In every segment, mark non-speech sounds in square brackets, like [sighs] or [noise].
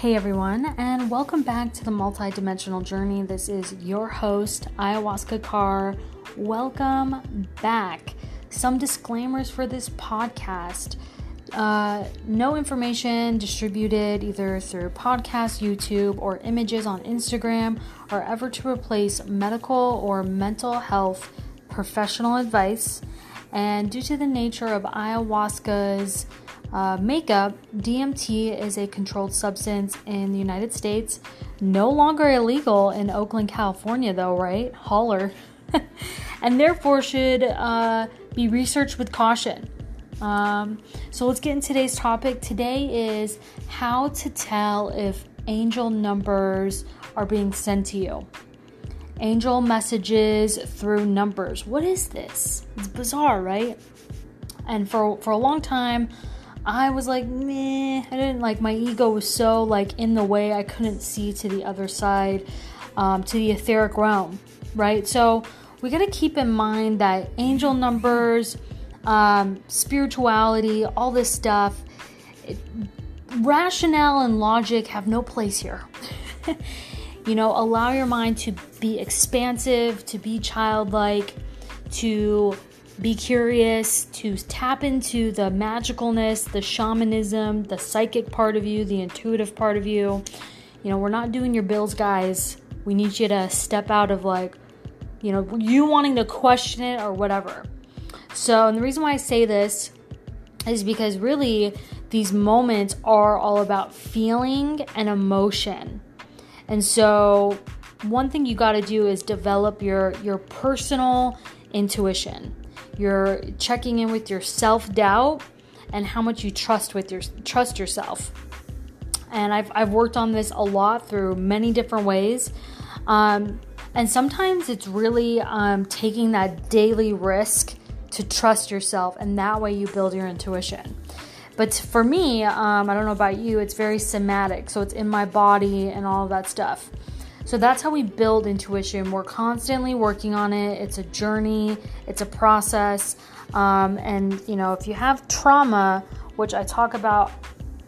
Hey everyone, and welcome back to the multidimensional journey. This is your host, Ayahuasca Kaur. Welcome back. Some disclaimers for this podcast. Uh, no information distributed either through podcast, YouTube, or images on Instagram are ever to replace medical or mental health professional advice. And due to the nature of ayahuasca's uh, makeup, DMT is a controlled substance in the United States. No longer illegal in Oakland, California, though, right? Holler. [laughs] and therefore should uh, be researched with caution. Um, so let's get into today's topic. Today is how to tell if angel numbers are being sent to you. Angel messages through numbers. What is this? It's bizarre, right? And for for a long time, I was like, meh. I didn't like my ego was so like in the way I couldn't see to the other side, um, to the etheric realm, right? So we got to keep in mind that angel numbers, um, spirituality, all this stuff, it, rationale and logic have no place here. [laughs] you know, allow your mind to be expansive, to be childlike, to be curious, to tap into the magicalness, the shamanism, the psychic part of you, the intuitive part of you. You know, we're not doing your bills, guys. We need you to step out of like, you know, you wanting to question it or whatever. So, and the reason why I say this is because really these moments are all about feeling and emotion. And so, one thing you got to do is develop your your personal intuition. You're checking in with your self-doubt and how much you trust with your trust yourself. And I've I've worked on this a lot through many different ways. Um, and sometimes it's really um, taking that daily risk to trust yourself, and that way you build your intuition. But for me, um, I don't know about you, it's very somatic. So it's in my body and all that stuff. So that's how we build intuition. We're constantly working on it. It's a journey, it's a process. Um, and, you know, if you have trauma, which I talk about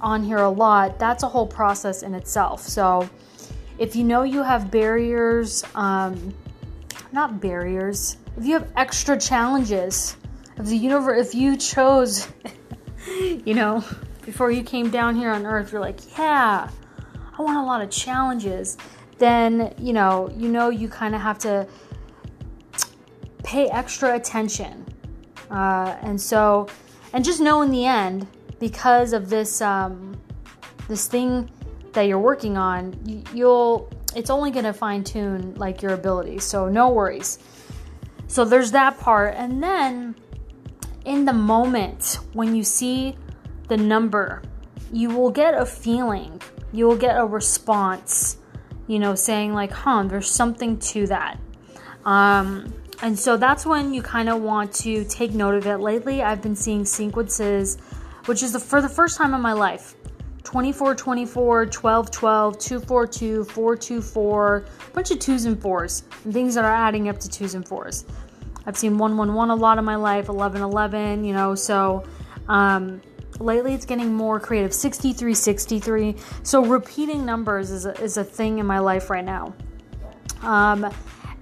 on here a lot, that's a whole process in itself. So if you know you have barriers, um, not barriers, if you have extra challenges, if the universe, if you chose, [laughs] [laughs] you know, before you came down here on earth, you're like, yeah, I want a lot of challenges, then, you know, you know you kind of have to pay extra attention. Uh, and so, and just know in the end, because of this, um, this thing that you're working on, you'll, it's only going to fine tune like your abilities. So no worries. So there's that part. And then in the moment when you see the number, you will get a feeling, you will get a response, you know, saying, like, huh, there's something to that. Um, and so that's when you kind of want to take note of it. Lately, I've been seeing sequences, which is the, for the first time in my life 24 24, 12 12, 242, 424, a bunch of twos and fours, and things that are adding up to twos and fours. I've seen 111 a lot in my life, 1111, you know, so um, lately it's getting more creative. 63 63 so repeating numbers is a, is a thing in my life right now. Um,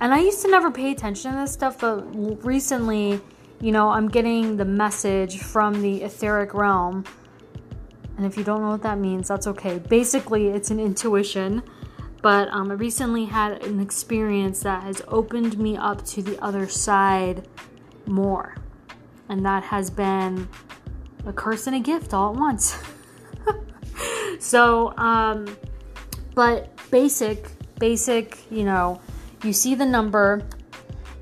and i used to never pay attention to this stuff but recently you know i'm getting the message from the etheric realm. And if you don't know what that means that's okay. Basically it's an intuition but um, I recently had an experience that has opened me up to the other side more. And that has been a curse and a gift all at once. [laughs] so, um, but basic, basic, you know, you see the number,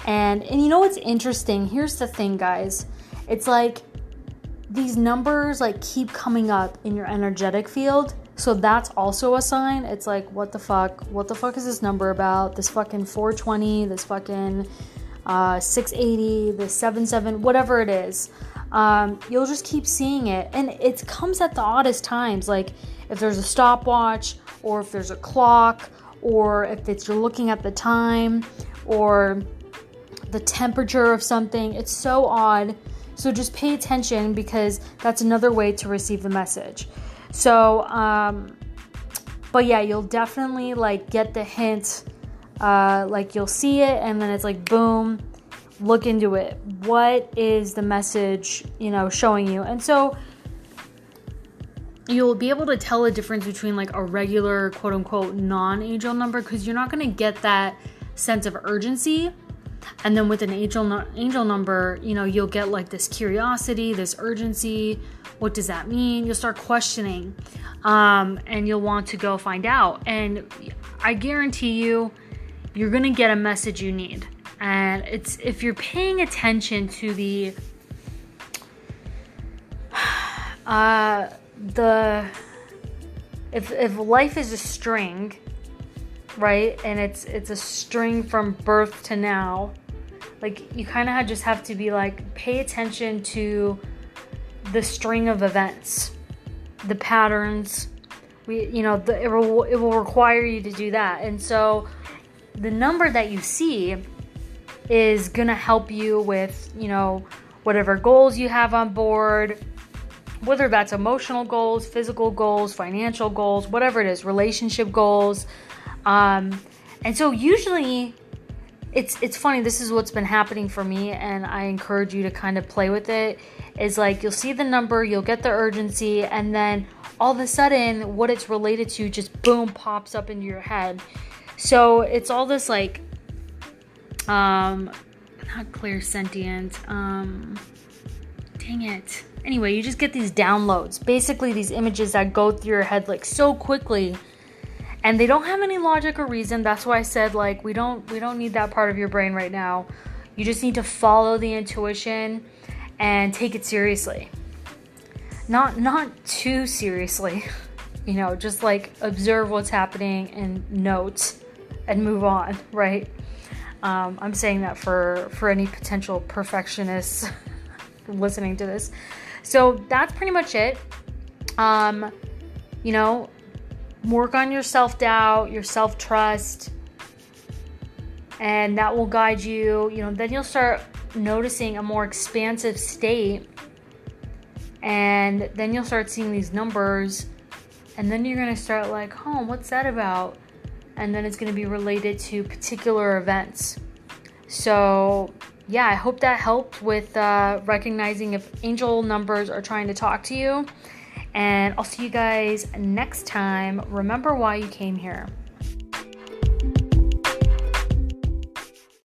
and and you know what's interesting? Here's the thing, guys. It's like these numbers like keep coming up in your energetic field so that's also a sign. It's like, what the fuck? What the fuck is this number about? This fucking 420, this fucking uh, 680, this 77, whatever it is. Um, you'll just keep seeing it. And it comes at the oddest times. Like if there's a stopwatch, or if there's a clock, or if it's you're looking at the time, or the temperature of something. It's so odd. So just pay attention because that's another way to receive the message. So, um, but yeah, you'll definitely like get the hint. Uh, like you'll see it, and then it's like boom. Look into it. What is the message, you know, showing you? And so you'll be able to tell a difference between like a regular quote unquote non angel number because you're not going to get that sense of urgency. And then with an angel angel number, you know, you'll get like this curiosity, this urgency. What does that mean? You'll start questioning, um, and you'll want to go find out. And I guarantee you, you're gonna get a message you need. And it's if you're paying attention to the [sighs] uh, the if if life is a string, right? And it's it's a string from birth to now. Like you kind of just have to be like pay attention to the string of events, the patterns. We you know, the, it will it will require you to do that. And so the number that you see is going to help you with, you know, whatever goals you have on board, whether that's emotional goals, physical goals, financial goals, whatever it is, relationship goals. Um, and so usually it's it's funny this is what's been happening for me and i encourage you to kind of play with it is like you'll see the number you'll get the urgency and then all of a sudden what it's related to just boom pops up into your head. So it's all this like um not clairsentient um dang it. Anyway, you just get these downloads, basically these images that go through your head like so quickly and they don't have any logic or reason. That's why I said like we don't we don't need that part of your brain right now. You just need to follow the intuition and take it seriously. Not not too seriously. [laughs] You know, just like observe what's happening and note and move on, right? Um, I'm saying that for for any potential perfectionists [laughs] listening to this. So that's pretty much it. Um, you know, work on your self doubt, your self trust, and that will guide you. You know, then you'll start noticing a more expansive state, and then you'll start seeing these numbers, and then you're gonna start like, oh, what's that about? And then it's gonna be related to particular events. So yeah, I hope that helped with uh, recognizing if angel numbers are trying to talk to you. And I'll see you guys next time. Remember why you came here.